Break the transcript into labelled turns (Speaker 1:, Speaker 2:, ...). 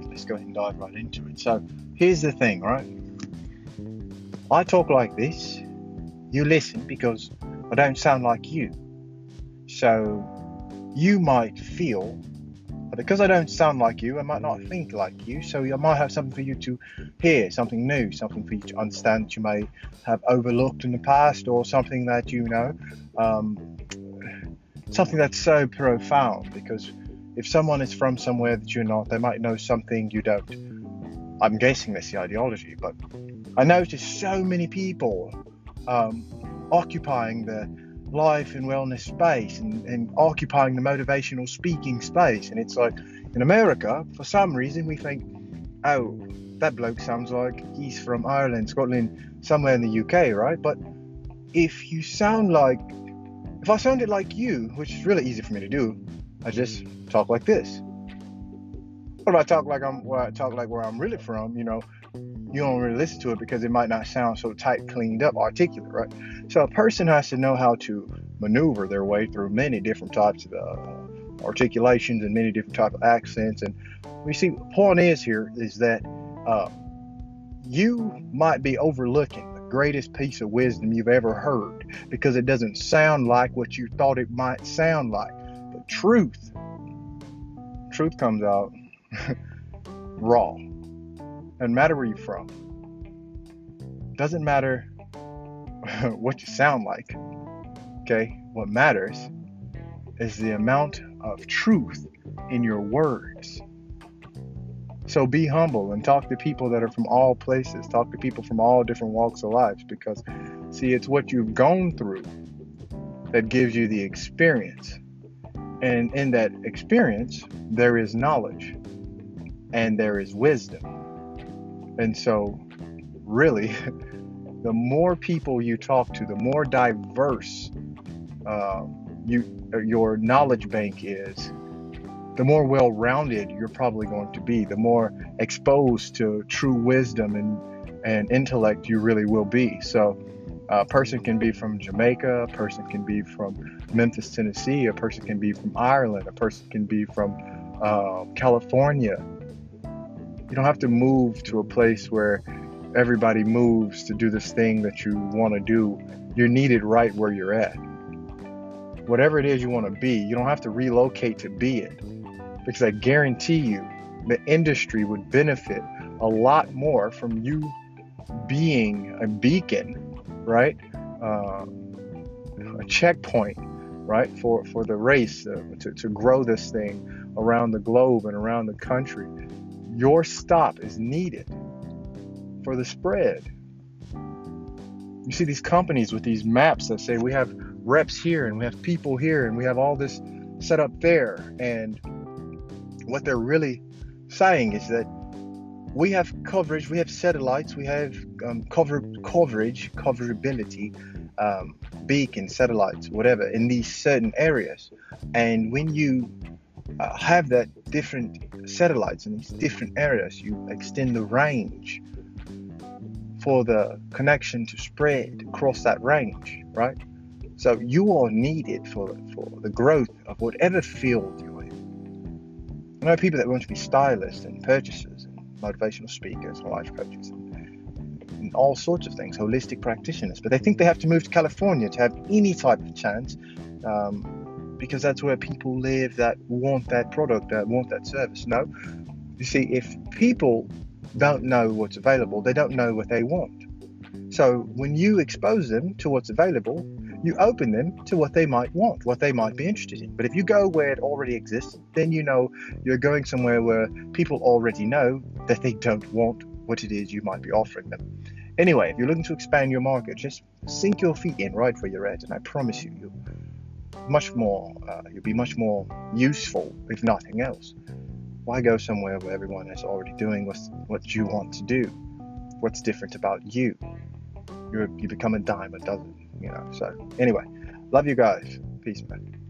Speaker 1: Let's go ahead and dive right into it. So, here's the thing, right? I talk like this. You listen because I don't sound like you. So, you might feel because I don't sound like you, I might not think like you. So I might have something for you to hear, something new, something for you to understand that you may have overlooked in the past, or something that you know, um, something that's so profound. Because if someone is from somewhere that you're not, they might know something you don't. I'm guessing that's the ideology, but I notice so many people um, occupying the life and wellness space and, and occupying the motivational speaking space. And it's like in America, for some reason, we think, oh, that bloke sounds like he's from Ireland, Scotland, somewhere in the UK, right? But if you sound like, if I sounded like you, which is really easy for me to do, I just talk like this. What if I talk like I'm, well, I talk like where I'm really from? You know, you don't really listen to it because it might not sound so tight, cleaned up, articulate, right? So a person has to know how to maneuver their way through many different types of uh, articulations and many different type of accents. And we see the point is here is that uh, you might be overlooking the greatest piece of wisdom you've ever heard because it doesn't sound like what you thought it might sound like. Truth, truth comes out raw. Doesn't matter where you're from. Doesn't matter what you sound like. Okay? What matters is the amount of truth in your words. So be humble and talk to people that are from all places. Talk to people from all different walks of life because, see, it's what you've gone through that gives you the experience. And in that experience, there is knowledge and there is wisdom. And so, really, the more people you talk to, the more diverse uh, you your knowledge bank is, the more well-rounded you're probably going to be. The more exposed to true wisdom and and intellect you really will be. So, a person can be from Jamaica, a person can be from Memphis, Tennessee, a person can be from Ireland, a person can be from uh, California, you don't have to move to a place where everybody moves to do this thing that you want to do. You're needed right where you're at. Whatever it is you want to be, you don't have to relocate to be it. Because I guarantee you, the industry would benefit a lot more from you being a beacon, right? Uh, a checkpoint, right? For, for the race uh, to, to grow this thing around the globe and around the country your stop is needed for the spread. You see these companies with these maps that say we have reps here and we have people here and we have all this set up there. And what they're really saying is that we have coverage, we have satellites, we have um, cover, coverage, coverability, um, beacon, satellites, whatever, in these certain areas. And when you uh, have that different satellites in these different areas, you extend the range for the connection to spread across that range, right? So you are needed for, for the growth of whatever field you're in. I know people that want to be stylists and purchasers motivational speakers life coaches and, and all sorts of things, holistic practitioners, but they think they have to move to California to have any type of chance um, because that's where people live that want that product, that want that service. No, you see, if people don't know what's available, they don't know what they want. So when you expose them to what's available, you open them to what they might want, what they might be interested in. But if you go where it already exists, then you know you're going somewhere where people already know that they don't want what it is you might be offering them. Anyway, if you're looking to expand your market, just sink your feet in right where you're at, and I promise you, you'll much more, uh, you'll be much more useful, if nothing else. Why go somewhere where everyone is already doing what's, what you want to do? What's different about you? you you become a dime a dozen, you know. So, anyway, love you guys. Peace, man.